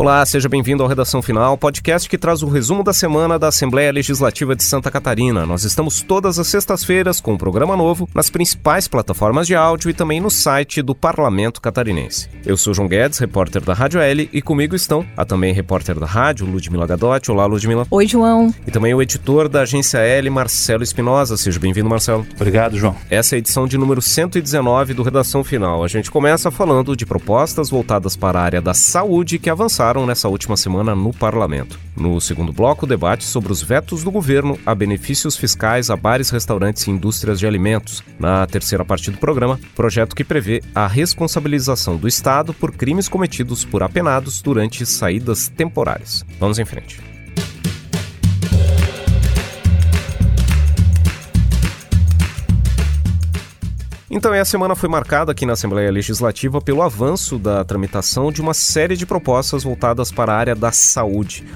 Olá, seja bem-vindo ao Redação Final, podcast que traz o resumo da semana da Assembleia Legislativa de Santa Catarina. Nós estamos todas as sextas-feiras com um programa novo nas principais plataformas de áudio e também no site do Parlamento Catarinense. Eu sou João Guedes, repórter da Rádio L, e comigo estão a também repórter da rádio, Ludmila Gadotti. Olá, Ludmila. Oi, João. E também o editor da Agência L, Marcelo Espinosa. Seja bem-vindo, Marcelo. Obrigado, João. Essa é a edição de número 119 do Redação Final. A gente começa falando de propostas voltadas para a área da saúde que avançaram nessa última semana no parlamento. No segundo bloco, o debate sobre os vetos do governo a benefícios fiscais a bares, restaurantes e indústrias de alimentos. Na terceira parte do programa, projeto que prevê a responsabilização do Estado por crimes cometidos por apenados durante saídas temporárias. Vamos em frente. Então, a semana foi marcada aqui na Assembleia Legislativa pelo avanço da tramitação de uma série de propostas voltadas para a área da saúde.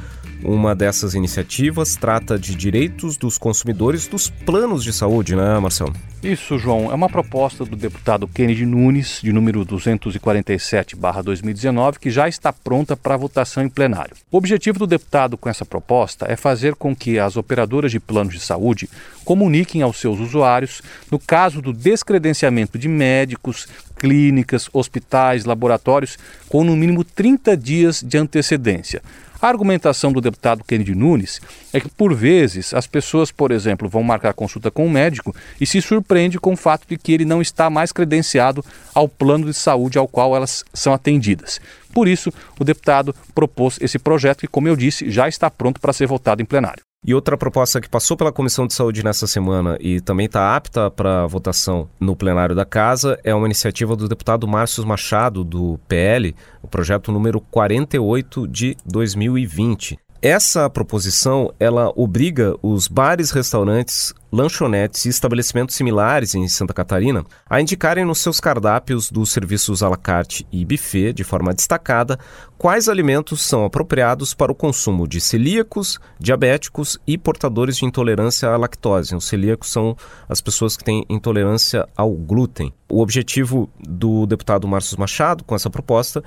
Uma dessas iniciativas trata de direitos dos consumidores dos planos de saúde, né, Marcelo? Isso, João. É uma proposta do deputado Kennedy Nunes, de número 247-2019, que já está pronta para votação em plenário. O objetivo do deputado com essa proposta é fazer com que as operadoras de planos de saúde comuniquem aos seus usuários, no caso do descredenciamento de médicos, clínicas, hospitais, laboratórios, com no mínimo 30 dias de antecedência. A argumentação do deputado Kennedy Nunes é que, por vezes, as pessoas, por exemplo, vão marcar consulta com o médico e se surpreende com o fato de que ele não está mais credenciado ao plano de saúde ao qual elas são atendidas. Por isso, o deputado propôs esse projeto que, como eu disse, já está pronto para ser votado em plenário. E outra proposta que passou pela Comissão de Saúde nessa semana e também está apta para votação no plenário da Casa é uma iniciativa do deputado Márcio Machado, do PL, o projeto número 48 de 2020. Essa proposição, ela obriga os bares, restaurantes, lanchonetes e estabelecimentos similares em Santa Catarina a indicarem nos seus cardápios dos serviços à la carte e buffet, de forma destacada, quais alimentos são apropriados para o consumo de celíacos, diabéticos e portadores de intolerância à lactose. Os celíacos são as pessoas que têm intolerância ao glúten. O objetivo do deputado Márcio Machado com essa proposta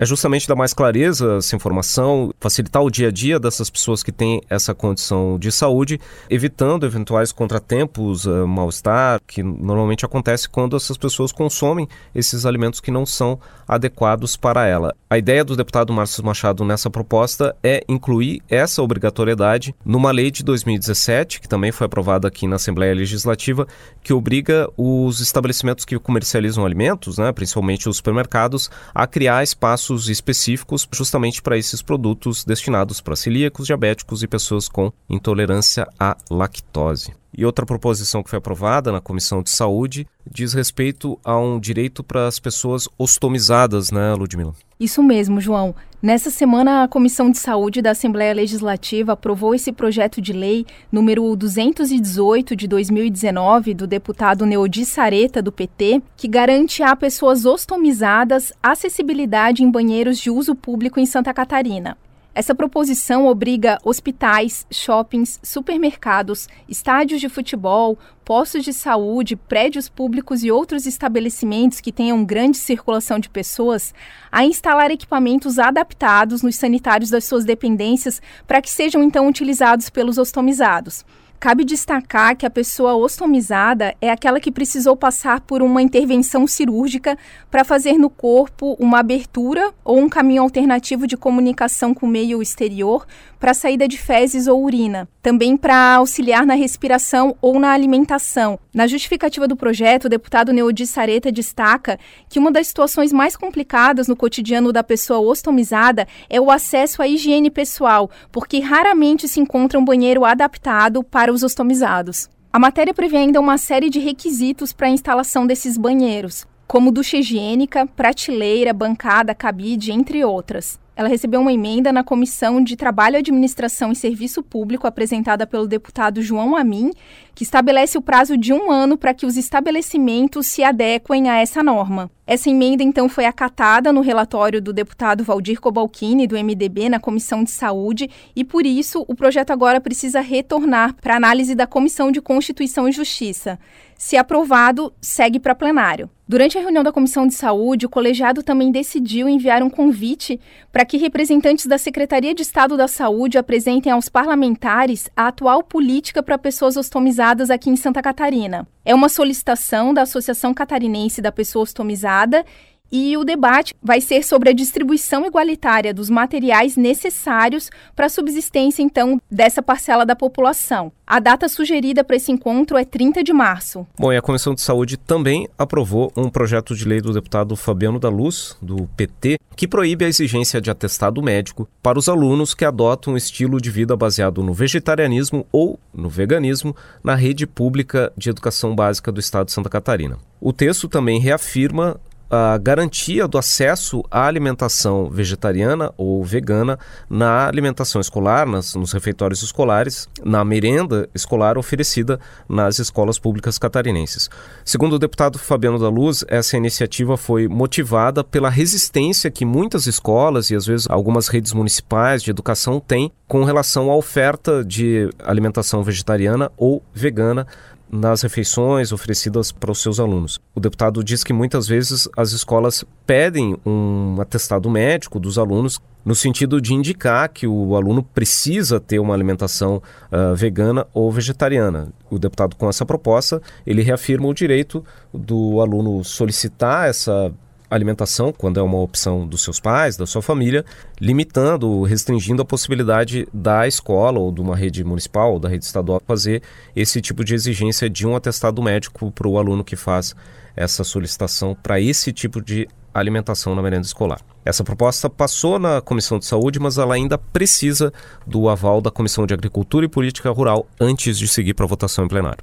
é justamente dar mais clareza essa informação, facilitar o dia a dia dessas pessoas que têm essa condição de saúde, evitando eventuais contratempos, uh, mal-estar, que normalmente acontece quando essas pessoas consomem esses alimentos que não são adequados para ela. A ideia do deputado Márcio Machado nessa proposta é incluir essa obrigatoriedade numa lei de 2017, que também foi aprovada aqui na Assembleia Legislativa, que obriga os estabelecimentos que comercializam alimentos, né, principalmente os supermercados, a criar espaços específicos justamente para esses produtos destinados para celíacos, diabéticos e pessoas com intolerância à lactose. E outra proposição que foi aprovada na Comissão de Saúde diz respeito a um direito para as pessoas ostomizadas, né, Ludmila? Isso mesmo, João. Nessa semana, a Comissão de Saúde da Assembleia Legislativa aprovou esse projeto de lei número 218 de 2019 do deputado Neodi Sareta, do PT, que garante a pessoas ostomizadas acessibilidade em banheiros de uso público em Santa Catarina. Essa proposição obriga hospitais, shoppings, supermercados, estádios de futebol, postos de saúde, prédios públicos e outros estabelecimentos que tenham grande circulação de pessoas a instalar equipamentos adaptados nos sanitários das suas dependências para que sejam então utilizados pelos ostomizados. Cabe destacar que a pessoa ostomizada é aquela que precisou passar por uma intervenção cirúrgica para fazer no corpo uma abertura ou um caminho alternativo de comunicação com o meio exterior para saída de fezes ou urina, também para auxiliar na respiração ou na alimentação. Na justificativa do projeto, o deputado Neodi Sareta destaca que uma das situações mais complicadas no cotidiano da pessoa ostomizada é o acesso à higiene pessoal, porque raramente se encontra um banheiro adaptado para os ostomizados. A matéria prevê ainda uma série de requisitos para a instalação desses banheiros, como ducha higiênica, prateleira, bancada, cabide, entre outras ela recebeu uma emenda na Comissão de Trabalho, Administração e Serviço Público, apresentada pelo deputado João Amin, que estabelece o prazo de um ano para que os estabelecimentos se adequem a essa norma. Essa emenda, então, foi acatada no relatório do deputado Valdir Cobalcini, do MDB, na Comissão de Saúde, e por isso o projeto agora precisa retornar para análise da Comissão de Constituição e Justiça. Se aprovado, segue para plenário. Durante a reunião da Comissão de Saúde, o colegiado também decidiu enviar um convite para que representantes da Secretaria de Estado da Saúde apresentem aos parlamentares a atual política para pessoas ostomizadas aqui em Santa Catarina. É uma solicitação da Associação Catarinense da Pessoa Ostomizada e o debate vai ser sobre a distribuição igualitária dos materiais necessários para a subsistência, então, dessa parcela da população. A data sugerida para esse encontro é 30 de março. Bom, e a Comissão de Saúde também aprovou um projeto de lei do deputado Fabiano da Luz, do PT, que proíbe a exigência de atestado médico para os alunos que adotam um estilo de vida baseado no vegetarianismo ou no veganismo na rede pública de educação básica do estado de Santa Catarina. O texto também reafirma a garantia do acesso à alimentação vegetariana ou vegana na alimentação escolar, nas, nos refeitórios escolares, na merenda escolar oferecida nas escolas públicas catarinenses. Segundo o deputado Fabiano da Luz, essa iniciativa foi motivada pela resistência que muitas escolas e às vezes algumas redes municipais de educação têm com relação à oferta de alimentação vegetariana ou vegana nas refeições oferecidas para os seus alunos. O deputado diz que muitas vezes as escolas pedem um atestado médico dos alunos no sentido de indicar que o aluno precisa ter uma alimentação uh, vegana ou vegetariana. O deputado com essa proposta, ele reafirma o direito do aluno solicitar essa alimentação, quando é uma opção dos seus pais, da sua família, limitando, restringindo a possibilidade da escola ou de uma rede municipal ou da rede estadual fazer esse tipo de exigência de um atestado médico para o aluno que faz essa solicitação para esse tipo de alimentação na merenda escolar. Essa proposta passou na Comissão de Saúde, mas ela ainda precisa do aval da Comissão de Agricultura e Política Rural antes de seguir para votação em plenário.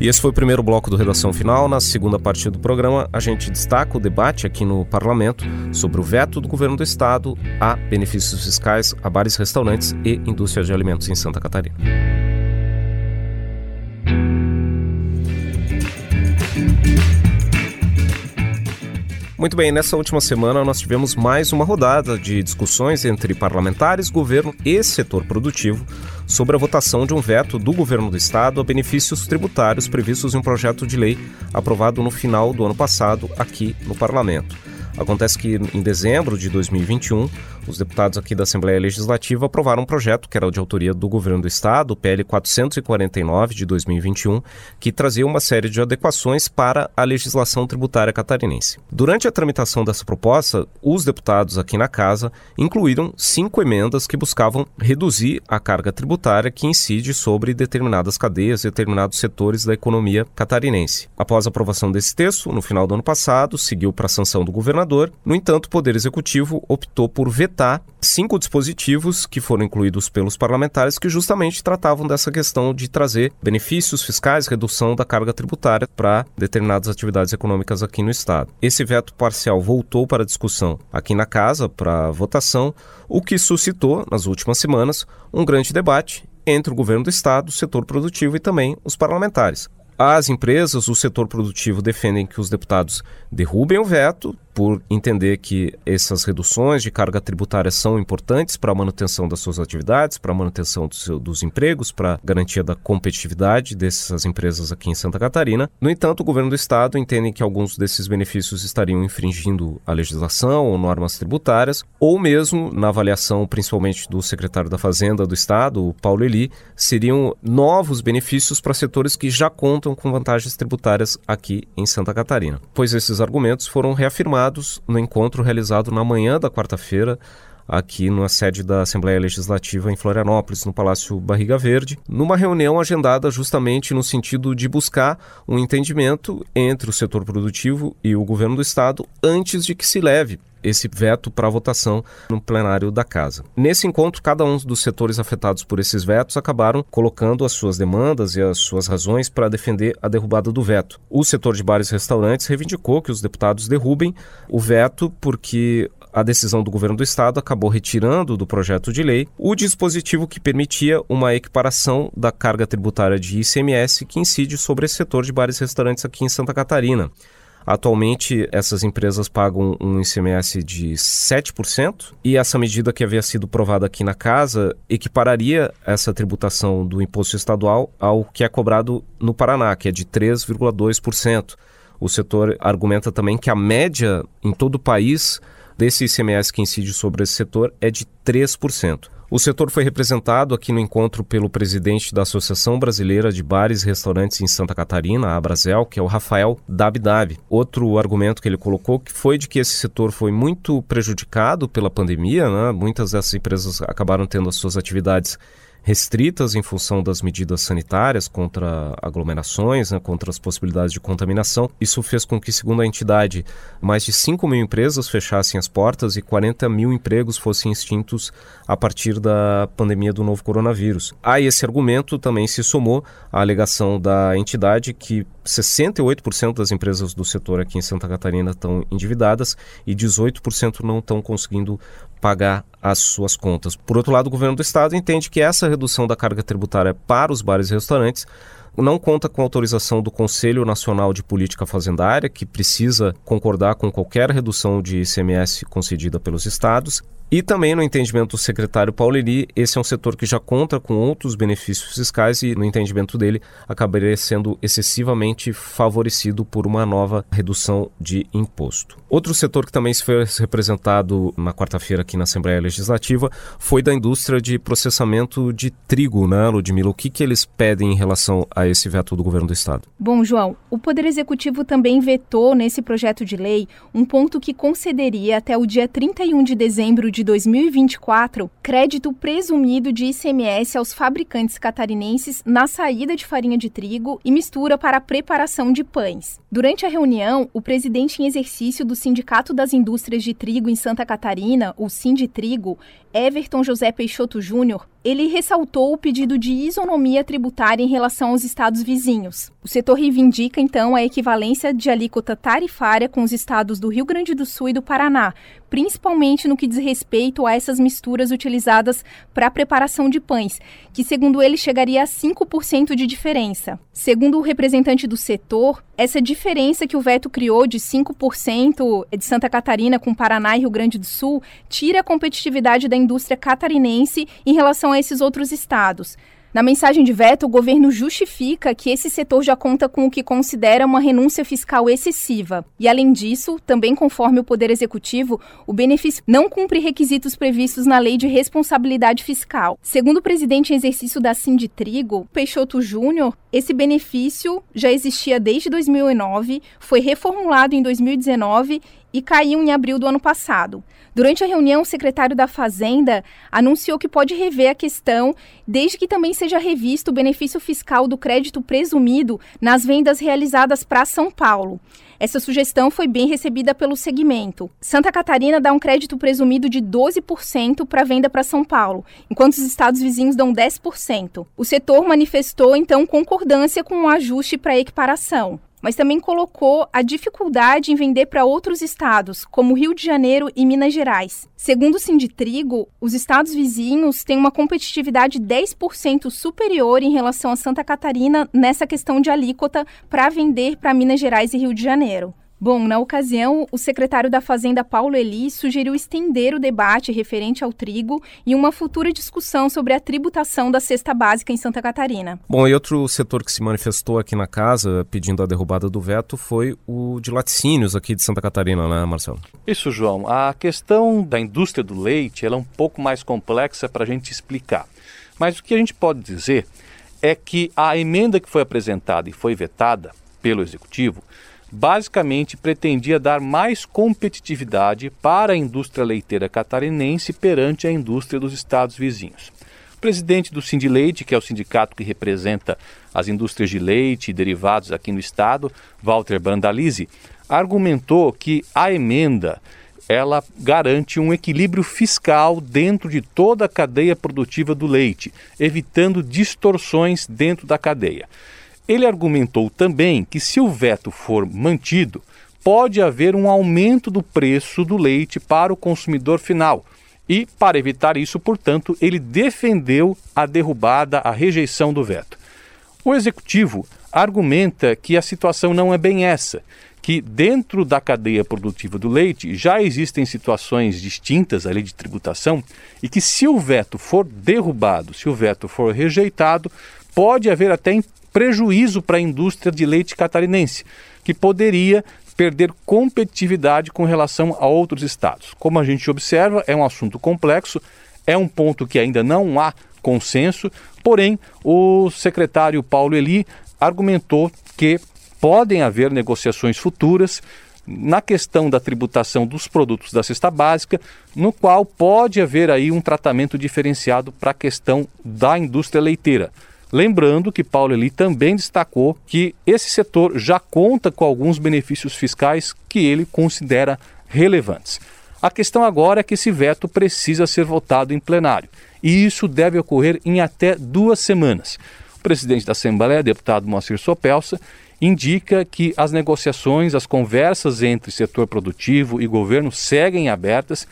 E esse foi o primeiro bloco do Redação Final. Na segunda parte do programa, a gente destaca o debate aqui no Parlamento sobre o veto do governo do Estado a benefícios fiscais a bares, restaurantes e indústria de alimentos em Santa Catarina. Muito bem, nessa última semana nós tivemos mais uma rodada de discussões entre parlamentares, governo e setor produtivo sobre a votação de um veto do governo do estado a benefícios tributários previstos em um projeto de lei aprovado no final do ano passado aqui no parlamento. Acontece que em dezembro de 2021, os deputados aqui da Assembleia Legislativa aprovaram um projeto que era de autoria do governo do estado, o PL 449 de 2021, que trazia uma série de adequações para a legislação tributária catarinense. Durante a tramitação dessa proposta, os deputados aqui na casa incluíram cinco emendas que buscavam reduzir a carga tributária que incide sobre determinadas cadeias, determinados setores da economia catarinense. Após a aprovação desse texto, no final do ano passado, seguiu para a sanção do governador. No entanto, o Poder Executivo optou por vetar vetar cinco dispositivos que foram incluídos pelos parlamentares que justamente tratavam dessa questão de trazer benefícios fiscais, redução da carga tributária para determinadas atividades econômicas aqui no estado. Esse veto parcial voltou para discussão aqui na casa para votação, o que suscitou nas últimas semanas um grande debate entre o governo do estado, o setor produtivo e também os parlamentares. As empresas, o setor produtivo defendem que os deputados derrubem o veto, por entender que essas reduções de carga tributária são importantes para a manutenção das suas atividades, para a manutenção do seu, dos empregos, para a garantia da competitividade dessas empresas aqui em Santa Catarina. No entanto, o governo do estado entende que alguns desses benefícios estariam infringindo a legislação ou normas tributárias, ou mesmo, na avaliação principalmente do secretário da Fazenda do estado, o Paulo Eli, seriam novos benefícios para setores que já contam com vantagens tributárias aqui em Santa Catarina. Pois esses argumentos foram reafirmados no encontro realizado na manhã da quarta-feira aqui na sede da Assembleia Legislativa em Florianópolis, no Palácio Barriga Verde, numa reunião agendada justamente no sentido de buscar um entendimento entre o setor produtivo e o governo do estado antes de que se leve esse veto para votação no plenário da casa. Nesse encontro, cada um dos setores afetados por esses vetos acabaram colocando as suas demandas e as suas razões para defender a derrubada do veto. O setor de bares e restaurantes reivindicou que os deputados derrubem o veto porque a decisão do governo do estado acabou retirando do projeto de lei o dispositivo que permitia uma equiparação da carga tributária de ICMS que incide sobre esse setor de bares e restaurantes aqui em Santa Catarina. Atualmente, essas empresas pagam um ICMS de 7%, e essa medida que havia sido provada aqui na casa equipararia essa tributação do imposto estadual ao que é cobrado no Paraná, que é de 3,2%. O setor argumenta também que a média em todo o país desse ICMS que incide sobre esse setor é de 3%. O setor foi representado aqui no encontro pelo presidente da Associação Brasileira de Bares e Restaurantes em Santa Catarina, a Abrazel, que é o Rafael Dabdab. Outro argumento que ele colocou que foi de que esse setor foi muito prejudicado pela pandemia, né? muitas dessas empresas acabaram tendo as suas atividades restritas em função das medidas sanitárias contra aglomerações, né, contra as possibilidades de contaminação. Isso fez com que, segundo a entidade, mais de 5 mil empresas fechassem as portas e 40 mil empregos fossem extintos a partir da pandemia do novo coronavírus. A esse argumento também se somou a alegação da entidade que 68% das empresas do setor aqui em Santa Catarina estão endividadas e 18% não estão conseguindo pagar as suas contas. Por outro lado, o governo do estado entende que essa redução da carga tributária para os bares e restaurantes não conta com autorização do Conselho Nacional de Política Fazendária, que precisa concordar com qualquer redução de ICMS concedida pelos estados, e também, no entendimento do secretário Paulini, esse é um setor que já conta com outros benefícios fiscais e, no entendimento dele, acabaria sendo excessivamente favorecido por uma nova redução de imposto. Outro setor que também se foi representado na quarta-feira aqui na Assembleia Legislativa foi da indústria de processamento de trigo, né, Ludmila? O que, que eles pedem em relação a esse veto do governo do Estado? Bom, João, o Poder Executivo também vetou nesse projeto de lei um ponto que concederia até o dia 31 de dezembro de de 2024 crédito presumido de ICMS aos fabricantes catarinenses na saída de farinha de trigo e mistura para a preparação de pães. Durante a reunião, o presidente em exercício do Sindicato das Indústrias de Trigo em Santa Catarina, o Sinditrigo, Everton José Peixoto Júnior, ele ressaltou o pedido de isonomia tributária em relação aos estados vizinhos. O setor reivindica, então, a equivalência de alíquota tarifária com os estados do Rio Grande do Sul e do Paraná, principalmente no que diz respeito a essas misturas utilizadas para a preparação de pães, que, segundo ele, chegaria a 5% de diferença. Segundo o representante do setor, essa diferença que o veto criou de 5% de Santa Catarina com Paraná e Rio Grande do Sul tira a competitividade da indústria catarinense em relação a esses outros estados. Na mensagem de veto, o governo justifica que esse setor já conta com o que considera uma renúncia fiscal excessiva. E, além disso, também conforme o Poder Executivo, o benefício não cumpre requisitos previstos na Lei de Responsabilidade Fiscal. Segundo o presidente em exercício da Sinditrigo, Peixoto Júnior, esse benefício já existia desde 2009, foi reformulado em 2019 e caiu em abril do ano passado. Durante a reunião, o secretário da Fazenda anunciou que pode rever a questão, desde que também seja revisto o benefício fiscal do crédito presumido nas vendas realizadas para São Paulo. Essa sugestão foi bem recebida pelo segmento. Santa Catarina dá um crédito presumido de 12% para venda para São Paulo, enquanto os estados vizinhos dão 10%. O setor manifestou então concordância com o um ajuste para equiparação mas também colocou a dificuldade em vender para outros estados, como Rio de Janeiro e Minas Gerais. Segundo o Sinditrigo, os estados vizinhos têm uma competitividade 10% superior em relação a Santa Catarina nessa questão de alíquota para vender para Minas Gerais e Rio de Janeiro. Bom, na ocasião, o secretário da Fazenda, Paulo Eli, sugeriu estender o debate referente ao trigo e uma futura discussão sobre a tributação da cesta básica em Santa Catarina. Bom, e outro setor que se manifestou aqui na casa pedindo a derrubada do veto foi o de laticínios aqui de Santa Catarina, né, Marcelo? Isso, João. A questão da indústria do leite é um pouco mais complexa para a gente explicar. Mas o que a gente pode dizer é que a emenda que foi apresentada e foi vetada pelo Executivo basicamente pretendia dar mais competitividade para a indústria leiteira catarinense perante a indústria dos estados vizinhos. O presidente do Sindileite, que é o sindicato que representa as indústrias de leite e derivados aqui no estado, Walter Bandalize, argumentou que a emenda ela garante um equilíbrio fiscal dentro de toda a cadeia produtiva do leite, evitando distorções dentro da cadeia. Ele argumentou também que, se o veto for mantido, pode haver um aumento do preço do leite para o consumidor final. E, para evitar isso, portanto, ele defendeu a derrubada, a rejeição do veto. O executivo argumenta que a situação não é bem essa, que dentro da cadeia produtiva do leite já existem situações distintas à lei de tributação e que se o veto for derrubado, se o veto for rejeitado, pode haver até prejuízo para a indústria de leite catarinense, que poderia perder competitividade com relação a outros estados. Como a gente observa, é um assunto complexo, é um ponto que ainda não há consenso, porém o secretário Paulo Eli argumentou que podem haver negociações futuras na questão da tributação dos produtos da cesta básica, no qual pode haver aí um tratamento diferenciado para a questão da indústria leiteira. Lembrando que Paulo Eli também destacou que esse setor já conta com alguns benefícios fiscais que ele considera relevantes. A questão agora é que esse veto precisa ser votado em plenário e isso deve ocorrer em até duas semanas. O presidente da Assembleia, deputado Moacir Sopelsa, indica que as negociações, as conversas entre setor produtivo e governo seguem abertas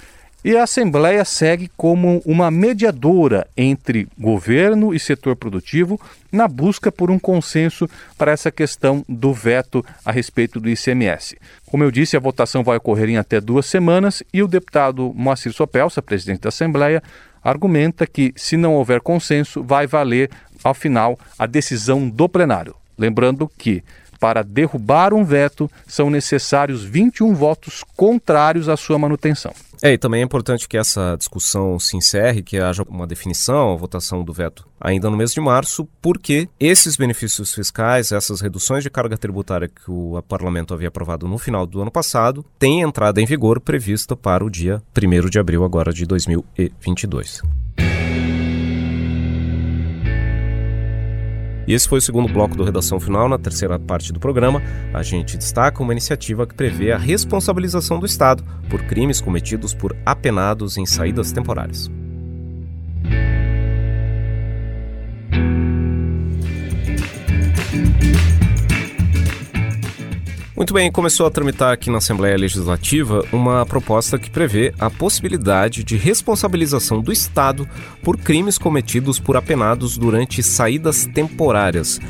e a Assembleia segue como uma mediadora entre governo e setor produtivo na busca por um consenso para essa questão do veto a respeito do ICMS. Como eu disse, a votação vai ocorrer em até duas semanas e o deputado Moacir Sopelsa, presidente da Assembleia, argumenta que, se não houver consenso, vai valer, ao final, a decisão do plenário. Lembrando que, para derrubar um veto, são necessários 21 votos contrários à sua manutenção. É, e também é importante que essa discussão se encerre, que haja uma definição, a votação do veto ainda no mês de março, porque esses benefícios fiscais, essas reduções de carga tributária que o parlamento havia aprovado no final do ano passado, têm entrada em vigor prevista para o dia 1 de abril agora de 2022. E esse foi o segundo bloco do Redação Final. Na terceira parte do programa, a gente destaca uma iniciativa que prevê a responsabilização do Estado por crimes cometidos por apenados em saídas temporárias. Muito bem, começou a tramitar aqui na Assembleia Legislativa uma proposta que prevê a possibilidade de responsabilização do Estado por crimes cometidos por apenados durante saídas temporárias.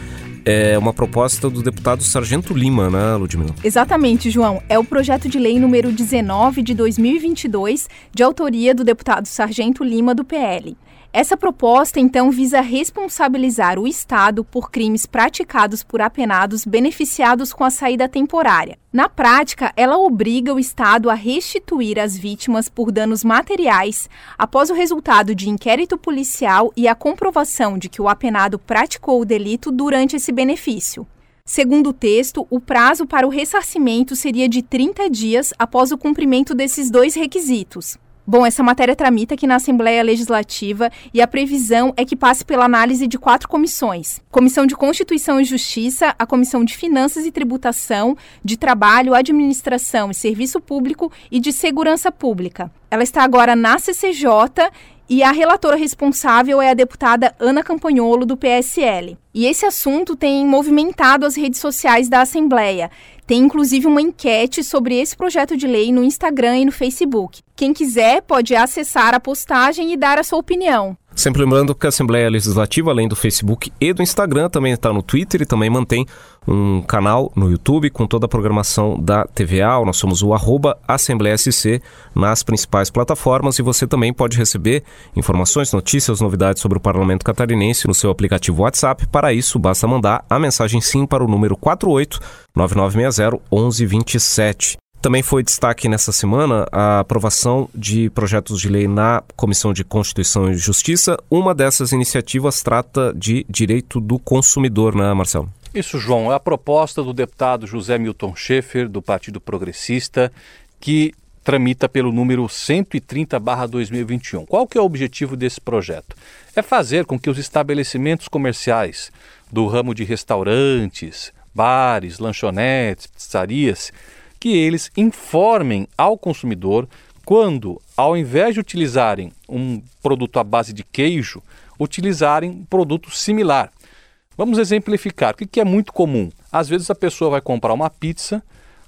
É uma proposta do deputado Sargento Lima, né, Ludmila? Exatamente, João. É o projeto de lei número 19 de 2022, de autoria do deputado Sargento Lima, do PL. Essa proposta, então, visa responsabilizar o Estado por crimes praticados por apenados beneficiados com a saída temporária. Na prática, ela obriga o Estado a restituir as vítimas por danos materiais após o resultado de inquérito policial e a comprovação de que o apenado praticou o delito durante esse benefício. Segundo o texto, o prazo para o ressarcimento seria de 30 dias após o cumprimento desses dois requisitos. Bom, essa matéria tramita aqui na Assembleia Legislativa e a previsão é que passe pela análise de quatro comissões: Comissão de Constituição e Justiça, a Comissão de Finanças e Tributação, de Trabalho, Administração e Serviço Público e de Segurança Pública. Ela está agora na CCJ e a relatora responsável é a deputada Ana Campanholo, do PSL. E esse assunto tem movimentado as redes sociais da Assembleia. Tem inclusive uma enquete sobre esse projeto de lei no Instagram e no Facebook. Quem quiser pode acessar a postagem e dar a sua opinião. Sempre lembrando que a Assembleia Legislativa, além do Facebook e do Instagram, também está no Twitter e também mantém um canal no YouTube com toda a programação da TVA. Nós somos o arroba Assembleia SC nas principais plataformas e você também pode receber informações, notícias, novidades sobre o Parlamento Catarinense no seu aplicativo WhatsApp. Para isso, basta mandar a mensagem sim para o número 48 9960 1127. Também foi destaque nessa semana a aprovação de projetos de lei na Comissão de Constituição e Justiça. Uma dessas iniciativas trata de direito do consumidor, né, Marcelo? Isso, João. É a proposta do deputado José Milton Schaefer, do Partido Progressista, que tramita pelo número 130/2021. Qual que é o objetivo desse projeto? É fazer com que os estabelecimentos comerciais do ramo de restaurantes, bares, lanchonetes, pizzarias que eles informem ao consumidor quando, ao invés de utilizarem um produto à base de queijo, utilizarem um produto similar. Vamos exemplificar. O que é muito comum? Às vezes a pessoa vai comprar uma pizza,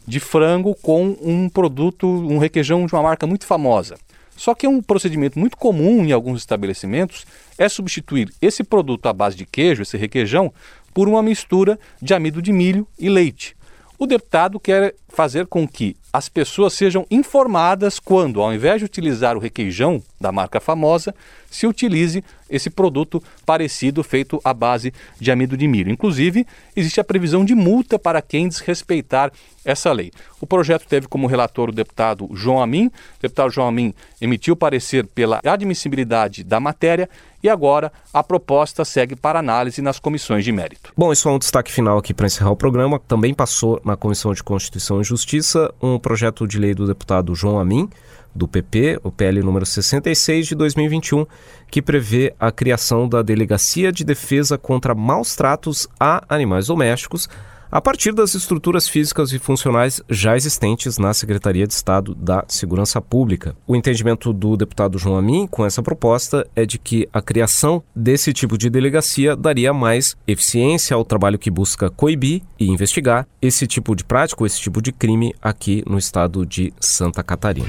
de frango com um produto, um requeijão de uma marca muito famosa. Só que é um procedimento muito comum em alguns estabelecimentos é substituir esse produto à base de queijo, esse requeijão, por uma mistura de amido de milho e leite. O deputado quer fazer com que as pessoas sejam informadas quando, ao invés de utilizar o requeijão da marca famosa, se utilize esse produto parecido feito à base de amido de milho. Inclusive, existe a previsão de multa para quem desrespeitar essa lei. O projeto teve como relator o deputado João Amin. O deputado João Amin emitiu parecer pela admissibilidade da matéria e agora a proposta segue para análise nas comissões de mérito. Bom, isso é um destaque final aqui para encerrar o programa. Também passou na Comissão de Constituição e Justiça um projeto de lei do deputado João Amin, do PP, o PL número 66 de 2021, que prevê a criação da Delegacia de Defesa contra Maus Tratos a Animais Domésticos a partir das estruturas físicas e funcionais já existentes na Secretaria de Estado da Segurança Pública. O entendimento do deputado João Amin com essa proposta é de que a criação desse tipo de delegacia daria mais eficiência ao trabalho que busca coibir e investigar esse tipo de prática esse tipo de crime aqui no estado de Santa Catarina.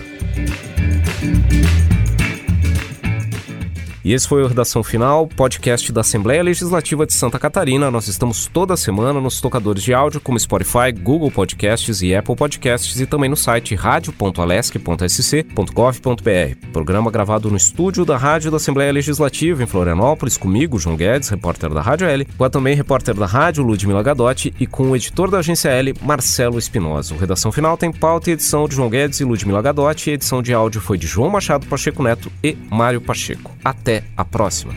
E esse foi o Redação Final, podcast da Assembleia Legislativa de Santa Catarina. Nós estamos toda semana nos tocadores de áudio como Spotify, Google Podcasts e Apple Podcasts e também no site radio.alesc.sc.gov.br. Programa gravado no estúdio da Rádio da Assembleia Legislativa em Florianópolis, comigo, João Guedes, repórter da Rádio L, com a também repórter da rádio, Ludmila Gadotti, e com o editor da agência L, Marcelo Espinosa. O Redação Final tem pauta e edição de João Guedes e Ludmila Gadotti, a edição de áudio foi de João Machado Pacheco Neto e Mário Pacheco. Até até a próxima!